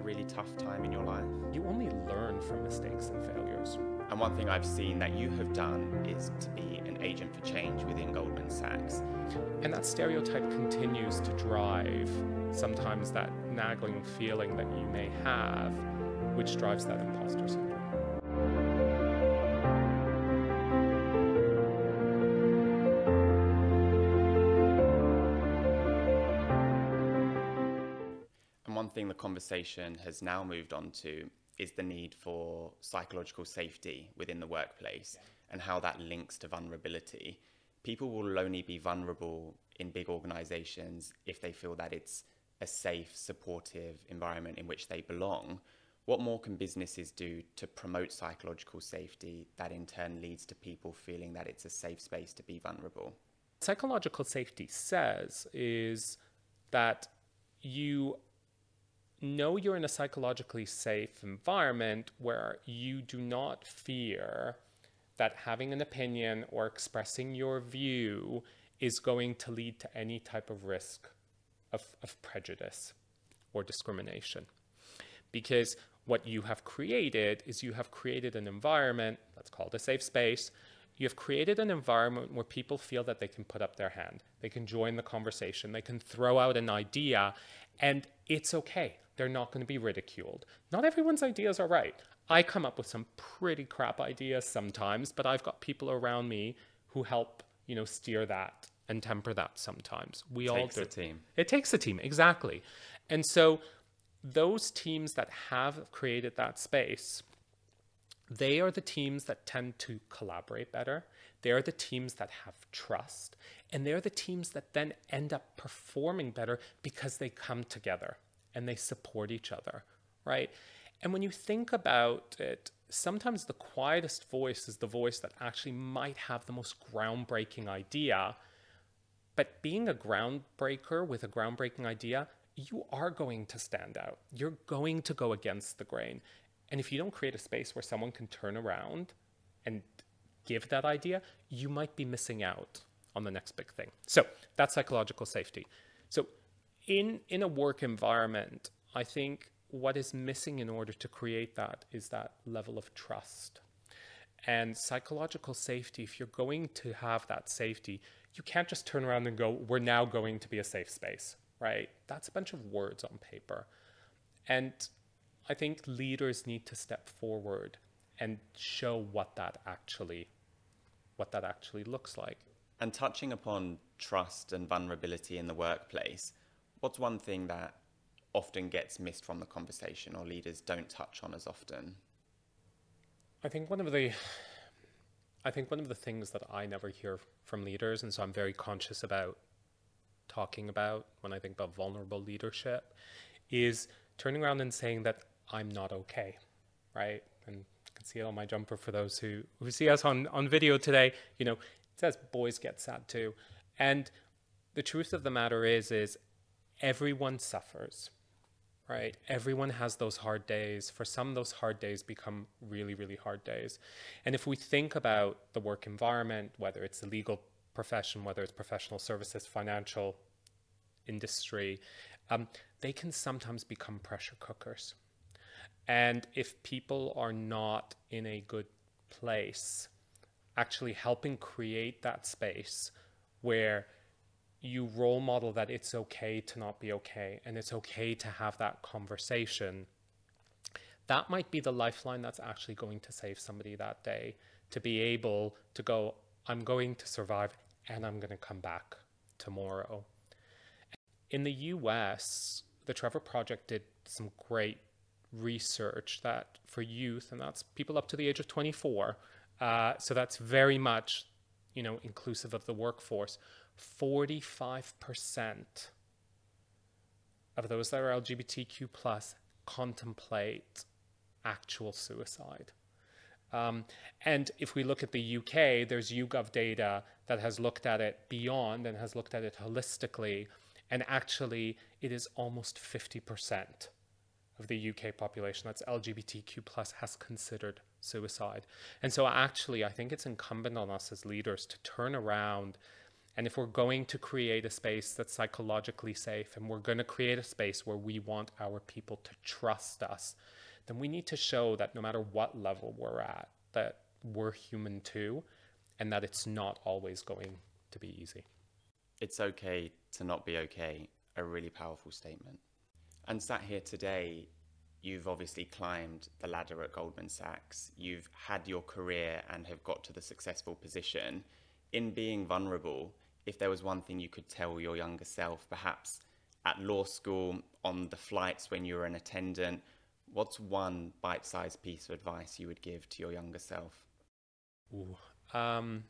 really tough time in your life? You only learn from mistakes and failures. And one thing I've seen that you have done is to be an agent for change within Goldman Sachs. And that stereotype continues to drive sometimes that nagging feeling that you may have, which drives that imposter syndrome. Thing the conversation has now moved on to is the need for psychological safety within the workplace and how that links to vulnerability. People will only be vulnerable in big organizations if they feel that it's a safe, supportive environment in which they belong. What more can businesses do to promote psychological safety that in turn leads to people feeling that it's a safe space to be vulnerable? Psychological safety says is that you know you're in a psychologically safe environment where you do not fear that having an opinion or expressing your view is going to lead to any type of risk of, of prejudice or discrimination. Because what you have created is you have created an environment that's called a safe space. You have created an environment where people feel that they can put up their hand, they can join the conversation, they can throw out an idea, and it's okay. They're not going to be ridiculed. Not everyone's ideas are right. I come up with some pretty crap ideas sometimes, but I've got people around me who help, you know, steer that and temper that sometimes. We Takes all do. a team. It takes a team, exactly. And so those teams that have created that space, they are the teams that tend to collaborate better. They are the teams that have trust. And they're the teams that then end up performing better because they come together and they support each other, right? And when you think about it, sometimes the quietest voice is the voice that actually might have the most groundbreaking idea. But being a groundbreaker with a groundbreaking idea, you are going to stand out. You're going to go against the grain. And if you don't create a space where someone can turn around and give that idea, you might be missing out on the next big thing. So that's psychological safety. So in in a work environment, I think what is missing in order to create that is that level of trust. And psychological safety, if you're going to have that safety, you can't just turn around and go, we're now going to be a safe space, right? That's a bunch of words on paper. And I think leaders need to step forward and show what that actually what that actually looks like. And touching upon trust and vulnerability in the workplace, what's one thing that often gets missed from the conversation or leaders don't touch on as often? I think one of the I think one of the things that I never hear from leaders, and so I'm very conscious about talking about when I think about vulnerable leadership, is turning around and saying that I'm not okay, right? And you can see it on my jumper for those who, who see us on, on video today. You know, it says boys get sad too. And the truth of the matter is, is everyone suffers right? Everyone has those hard days. For some, those hard days become really, really hard days. And if we think about the work environment, whether it's the legal profession, whether it's professional services, financial industry, um, they can sometimes become pressure cookers. And if people are not in a good place, actually helping create that space where you role model that it's okay to not be okay and it's okay to have that conversation, that might be the lifeline that's actually going to save somebody that day to be able to go, I'm going to survive and I'm going to come back tomorrow. In the US, the Trevor Project did some great research that for youth, and that's people up to the age of 24. Uh, so that's very much, you know, inclusive of the workforce 45% of those that are LGBTQ plus contemplate actual suicide. Um, and if we look at the UK, there's YouGov data that has looked at it beyond and has looked at it holistically. And actually, it is almost 50% of the UK population that's LGBTQ plus has considered suicide. And so actually, I think it's incumbent on us as leaders to turn around And if we're going to create a space that's psychologically safe and we're going to create a space where we want our people to trust us, then we need to show that no matter what level we're at, that we're human too, and that it's not always going to be easy. It's okay to not be okay. A really powerful statement. And sat here today, you've obviously climbed the ladder at Goldman Sachs. You've had your career and have got to the successful position. In being vulnerable, if there was one thing you could tell your younger self, perhaps at law school, on the flights when you were an attendant, what's one bite sized piece of advice you would give to your younger self? Ooh, um,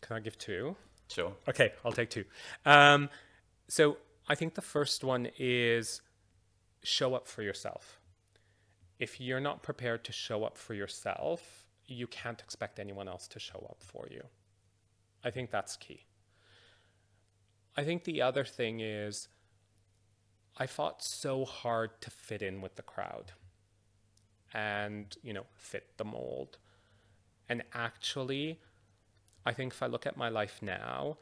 can I give two? Sure. Okay, I'll take two. Um, so I think the first one is show up for yourself. If you're not prepared to show up for yourself, you can't expect anyone else to show up for you. I think that's key. I think the other thing is I fought so hard to fit in with the crowd and, you know, fit the mold. And actually, I think if I look at my life now,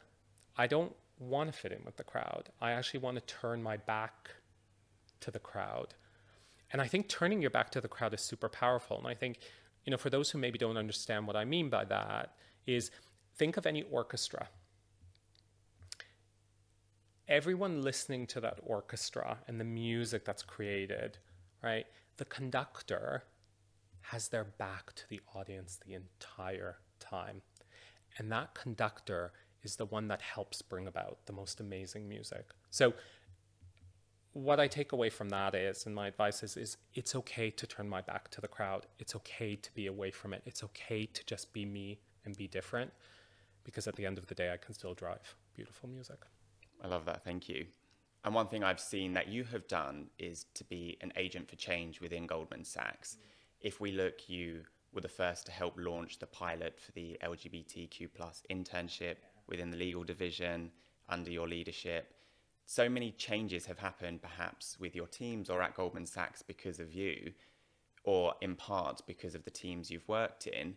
I don't want to fit in with the crowd. I actually want to turn my back to the crowd. And I think turning your back to the crowd is super powerful. And I think, you know, for those who maybe don't understand what I mean by that, is think of any orchestra. Everyone listening to that orchestra and the music that's created, right? The conductor has their back to the audience the entire time. And that conductor is the one that helps bring about the most amazing music. So, what I take away from that is, and my advice is, is it's okay to turn my back to the crowd. It's okay to be away from it. It's okay to just be me and be different because at the end of the day, I can still drive beautiful music. I love that. Thank you. And one thing I've seen that you have done is to be an agent for change within Goldman Sachs. Mm. If we look, you were the first to help launch the pilot for the LGBTQ plus internship within the legal division under your leadership. So many changes have happened, perhaps with your teams or at Goldman Sachs because of you, or in part because of the teams you've worked in.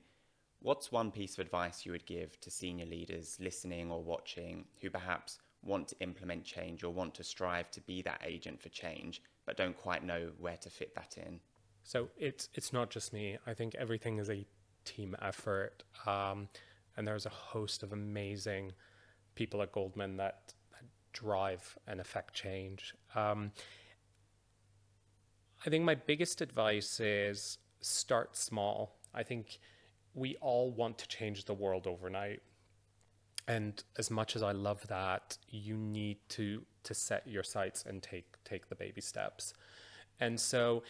What's one piece of advice you would give to senior leaders listening or watching who perhaps want to implement change or want to strive to be that agent for change, but don't quite know where to fit that in? So it's it's not just me. I think everything is a team effort. Um, and there's a host of amazing people at Goldman that, that drive and affect change. Um, I think my biggest advice is start small. I think we all want to change the world overnight. And as much as I love that, you need to to set your sights and take take the baby steps. And so,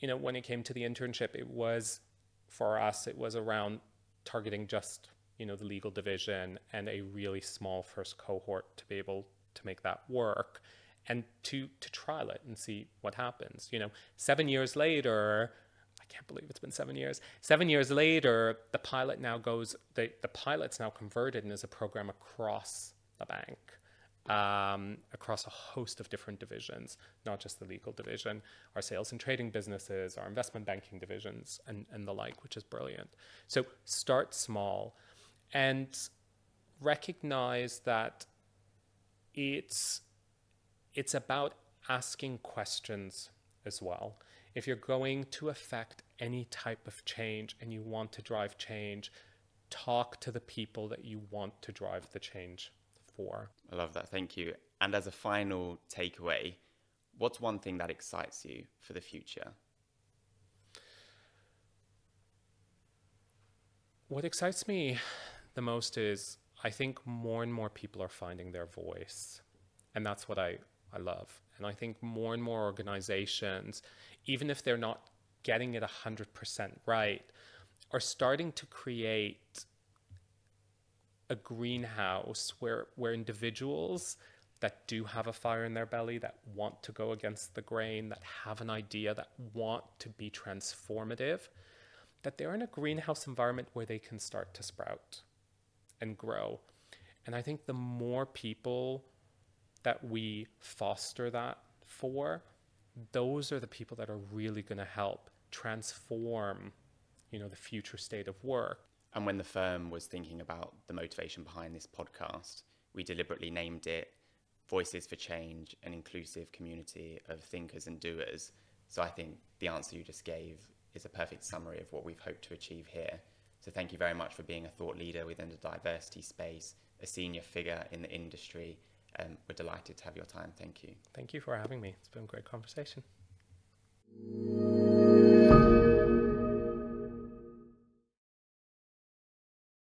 you know, when it came to the internship, it was for us, it was around targeting just you know the legal division and a really small first cohort to be able to make that work and to to trial it and see what happens you know 7 years later can't believe it's been 7 years 7 years later the pilot now goes the the pilot's now converted and is a program across the bank um, across a host of different divisions, not just the legal division, our sales and trading businesses, our investment banking divisions, and, and the like, which is brilliant. So start small and recognize that it's it's about asking questions as well. If you're going to affect any type of change and you want to drive change, talk to the people that you want to drive the change for. I love that. Thank you. And as a final takeaway, what's one thing that excites you for the future? What excites me the most is I think more and more people are finding their voice. And that's what I, I love. And I think more and more organizations, even if they're not getting it 100% right, are starting to create a greenhouse where, where individuals that do have a fire in their belly, that want to go against the grain, that have an idea, that want to be transformative, that they're in a greenhouse environment where they can start to sprout and grow. And I think the more people that we foster that for, those are the people that are really going to help transform, you know, the future state of work. And when the firm was thinking about the motivation behind this podcast, we deliberately named it Voices for Change, an inclusive community of thinkers and doers. So I think the answer you just gave is a perfect summary of what we've hoped to achieve here. So thank you very much for being a thought leader within the diversity space, a senior figure in the industry. Um, we're delighted to have your time. Thank you. Thank you for having me. It's been a great conversation.